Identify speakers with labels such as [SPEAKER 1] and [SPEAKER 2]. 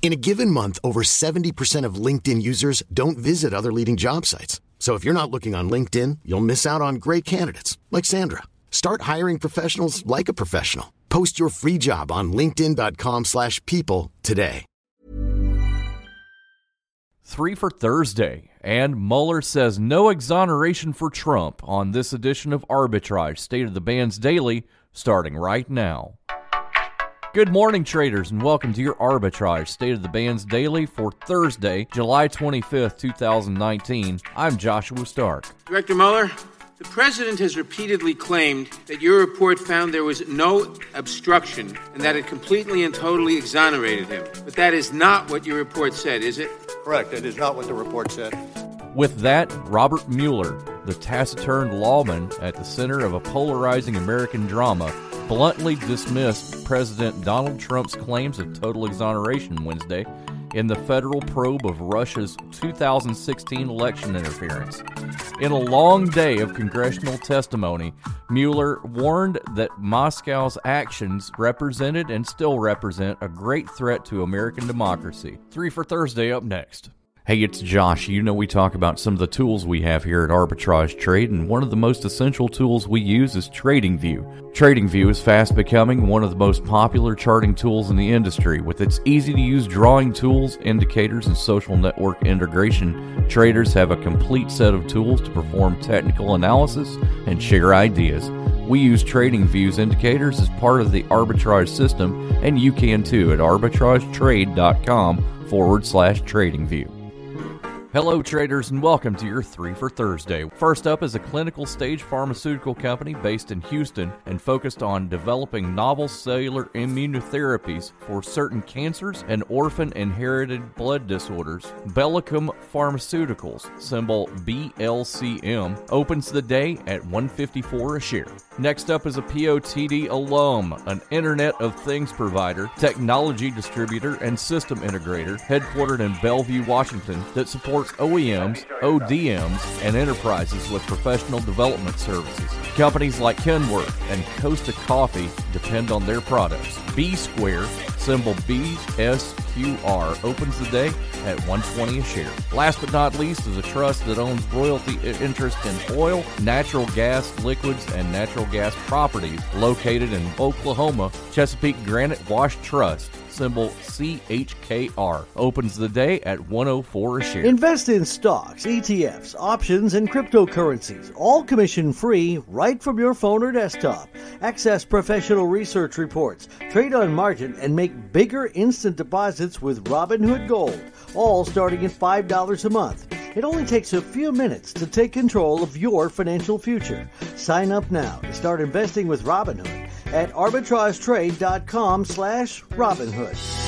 [SPEAKER 1] In a given month, over 70% of LinkedIn users don't visit other leading job sites. So if you're not looking on LinkedIn, you'll miss out on great candidates like Sandra. Start hiring professionals like a professional. Post your free job on linkedin.com/people today.
[SPEAKER 2] Three for Thursday, and Mueller says no exoneration for Trump on this edition of Arbitrage State of the Bands Daily, starting right now. Good morning, traders, and welcome to your Arbitrage State of the Bands Daily for Thursday, July 25th, 2019. I'm Joshua Stark.
[SPEAKER 3] Director Mueller, the president has repeatedly claimed that your report found there was no obstruction and that it completely and totally exonerated him. But that is not what your report said, is it?
[SPEAKER 4] Correct. It is not what the report said.
[SPEAKER 2] With that, Robert Mueller, the taciturn lawman at the center of a polarizing American drama, bluntly dismissed President Donald Trump's claims of total exoneration Wednesday in the federal probe of Russia's 2016 election interference. In a long day of congressional testimony, Mueller warned that Moscow's actions represented and still represent a great threat to American democracy. Three for Thursday up next. Hey, it's Josh. You know, we talk about some of the tools we have here at Arbitrage Trade, and one of the most essential tools we use is TradingView. TradingView is fast becoming one of the most popular charting tools in the industry. With its easy to use drawing tools, indicators, and social network integration, traders have a complete set of tools to perform technical analysis and share ideas. We use TradingView's indicators as part of the arbitrage system, and you can too at arbitragetrade.com forward slash TradingView. Hello, traders, and welcome to your three for Thursday. First up is a clinical stage pharmaceutical company based in Houston and focused on developing novel cellular immunotherapies for certain cancers and orphan inherited blood disorders. Bellicum Pharmaceuticals, symbol BLCM, opens the day at 154 a share. Next up is a POTD alum, an Internet of Things provider, technology distributor, and system integrator, headquartered in Bellevue, Washington, that supports OEMs, ODMs, and enterprises with professional development services. Companies like Kenworth and Costa Coffee depend on their products. BSQUARE, symbol BSQR, opens the day at 120 a share. Last but not least is a trust that owns royalty interest in oil, natural gas, liquids, and natural gas properties located in Oklahoma. Chesapeake Granite Wash Trust, symbol CHKR, opens the day at 104 a share.
[SPEAKER 5] Invest in stocks, ETFs, options, and cryptocurrencies, all commission free right from your phone or desktop. Access professional research reports, trade on margin, and make bigger instant deposits with Robinhood Gold, all starting at $5 a month. It only takes a few minutes to take control of your financial future. Sign up now to start investing with Robinhood at arbitragetrade.com slash Robinhood.